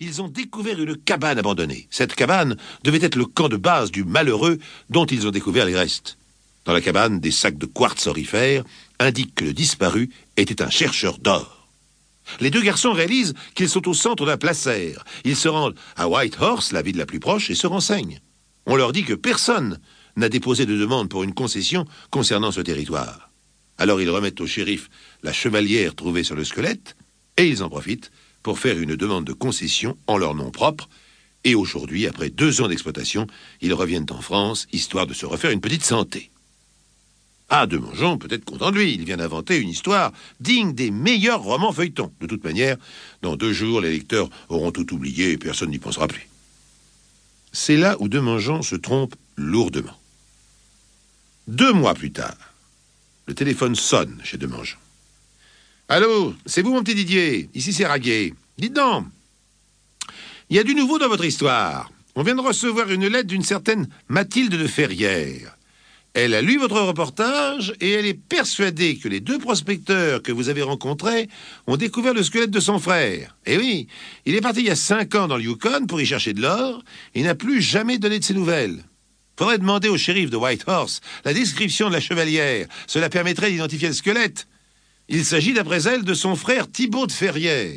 ils ont découvert une cabane abandonnée. Cette cabane devait être le camp de base du malheureux dont ils ont découvert les restes. Dans la cabane, des sacs de quartz orifères indiquent que le disparu était un chercheur d'or. Les deux garçons réalisent qu'ils sont au centre d'un placère. Ils se rendent à White Horse, la ville la plus proche, et se renseignent. On leur dit que personne n'a déposé de demande pour une concession concernant ce territoire. Alors ils remettent au shérif la chevalière trouvée sur le squelette, et ils en profitent pour faire une demande de concession en leur nom propre. Et aujourd'hui, après deux ans d'exploitation, ils reviennent en France, histoire de se refaire une petite santé. Ah, de Mongeon peut être content de lui. Il vient d'inventer une histoire digne des meilleurs romans feuilletons. De toute manière, dans deux jours, les lecteurs auront tout oublié et personne n'y pensera plus. C'est là où Demangeon se trompe lourdement. Deux mois plus tard, le téléphone sonne chez Demangeon. Allô, c'est vous mon petit Didier Ici c'est Raguet. Dites donc, il y a du nouveau dans votre histoire. On vient de recevoir une lettre d'une certaine Mathilde de Ferrières. Elle a lu votre reportage et elle est persuadée que les deux prospecteurs que vous avez rencontrés ont découvert le squelette de son frère. Eh oui, il est parti il y a cinq ans dans le Yukon pour y chercher de l'or et n'a plus jamais donné de ses nouvelles. Faudrait demander au shérif de Whitehorse la description de la chevalière. Cela permettrait d'identifier le squelette. Il s'agit, d'après elle, de son frère Thibaut de Ferrières.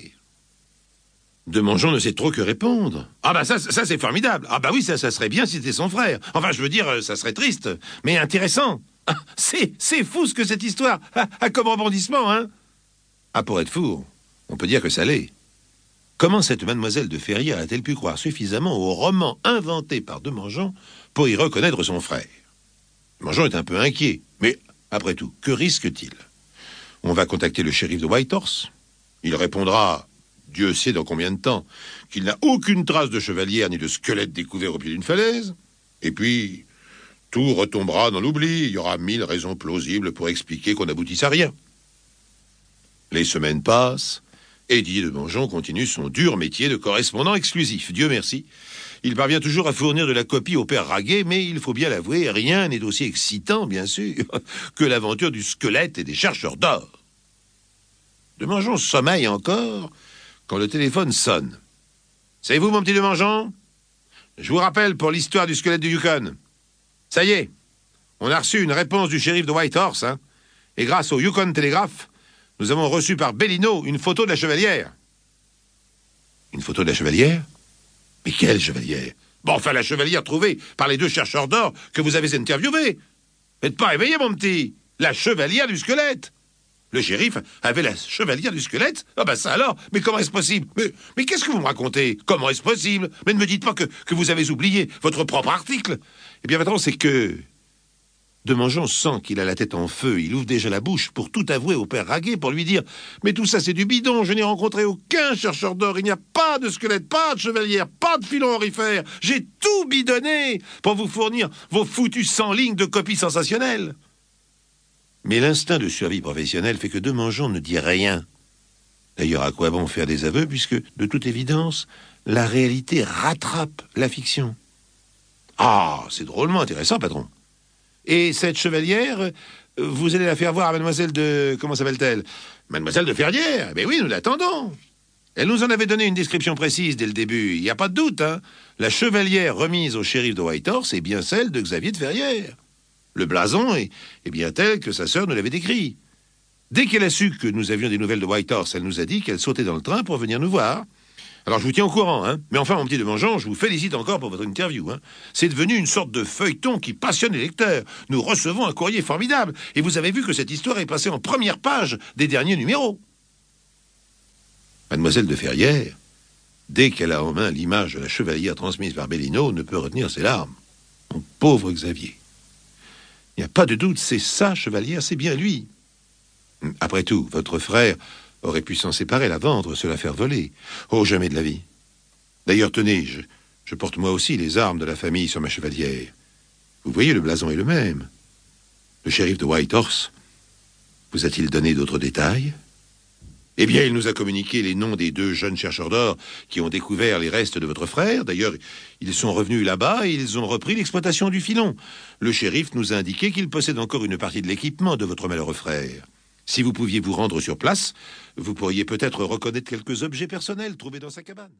Demangeon ne sait trop que répondre. Ah bah ça, ça c'est formidable. Ah bah oui, ça, serait bien si c'était son frère. Enfin, je veux dire, euh, ça serait triste, mais intéressant. Ah, c'est, c'est fou ce que cette histoire a, comme rebondissement, hein Ah, pour être fou, on peut dire que ça l'est. Comment cette mademoiselle de Ferrière a-t-elle pu croire suffisamment au roman inventé par Demangeon pour y reconnaître son frère? Demangeon est un peu inquiet, mais après tout, que risque-t-il? On va contacter le shérif de Whitehorse. Il répondra Dieu sait dans combien de temps, qu'il n'a aucune trace de chevalière ni de squelette découvert au pied d'une falaise. Et puis, tout retombera dans l'oubli. Il y aura mille raisons plausibles pour expliquer qu'on n'aboutisse à rien. Les semaines passent, et de Bonjon continue son dur métier de correspondant exclusif. Dieu merci. Il parvient toujours à fournir de la copie au père Raguet, mais il faut bien l'avouer, rien n'est aussi excitant, bien sûr, que l'aventure du squelette et des chercheurs d'or. De Mangeon sommeille encore, quand le téléphone sonne. C'est vous, mon petit Demangeon Je vous rappelle pour l'histoire du squelette du Yukon. Ça y est, on a reçu une réponse du shérif de Whitehorse, hein, et grâce au Yukon Telegraph, nous avons reçu par Bellino une photo de la chevalière. Une photo de la chevalière? Mais quelle chevalière Bon, enfin, la chevalière trouvée par les deux chercheurs d'or que vous avez interviewés. Faites pas réveiller, mon petit. La chevalière du squelette. Le shérif avait la chevalière du squelette. Ah ben ça alors Mais comment est-ce possible? Mais, mais qu'est-ce que vous me racontez? Comment est-ce possible? Mais ne me dites pas que, que vous avez oublié votre propre article. Eh bien maintenant, c'est que... Demangeon sent qu'il a la tête en feu. Il ouvre déjà la bouche pour tout avouer au père Raguet, pour lui dire « Mais tout ça, c'est du bidon. Je n'ai rencontré aucun chercheur d'or. Il n'y a pas de squelette, pas de chevalière, pas de filon orifère. J'ai tout bidonné pour vous fournir vos foutus 100 lignes de copies sensationnelles. » Mais l'instinct de survie professionnelle fait que Demangeon ne dit rien. D'ailleurs, à quoi bon faire des aveux, puisque, de toute évidence, la réalité rattrape la fiction? Ah, c'est drôlement intéressant, patron. Et cette chevalière, vous allez la faire voir à mademoiselle de... Comment s'appelle-t-elle? Mademoiselle de Ferrière Eh bien oui, nous l'attendons. Elle nous en avait donné une description précise dès le début, il n'y a pas de doute, hein. La chevalière remise au shérif de Whitehorse est bien celle de Xavier de Ferrière. Le blason est, bien tel que sa sœur nous l'avait décrit. Dès qu'elle a su que nous avions des nouvelles de Whitehorse, elle nous a dit qu'elle sautait dans le train pour venir nous voir. Alors je vous tiens au courant, hein. Mais enfin, mon petit Demangeon, je vous félicite encore pour votre interview, hein. C'est devenu une sorte de feuilleton qui passionne les lecteurs. Nous recevons un courrier formidable, et vous avez vu que cette histoire est passée en première page des derniers numéros. Mademoiselle de Ferrière, dès qu'elle a en main l'image de la chevalière transmise par Bellino, ne peut retenir ses larmes. Mon pauvre Xavier. Il n'y a pas de doute, c'est ça, chevalière, c'est bien lui. Après tout, votre frère aurait pu s'en séparer, la vendre, se la faire voler. Oh, jamais de la vie. D'ailleurs, tenez, je, porte moi aussi les armes de la famille sur ma chevalière. Vous voyez, le blason est le même. Le shérif de Whitehorse vous a-t-il donné d'autres détails? Eh bien, il nous a communiqué les noms des deux jeunes chercheurs d'or qui ont découvert les restes de votre frère. D'ailleurs, ils sont revenus là-bas et ils ont repris l'exploitation du filon. Le shérif nous a indiqué qu'il possède encore une partie de l'équipement de votre malheureux frère. Si vous pouviez vous rendre sur place, vous pourriez peut-être reconnaître quelques objets personnels trouvés dans sa cabane.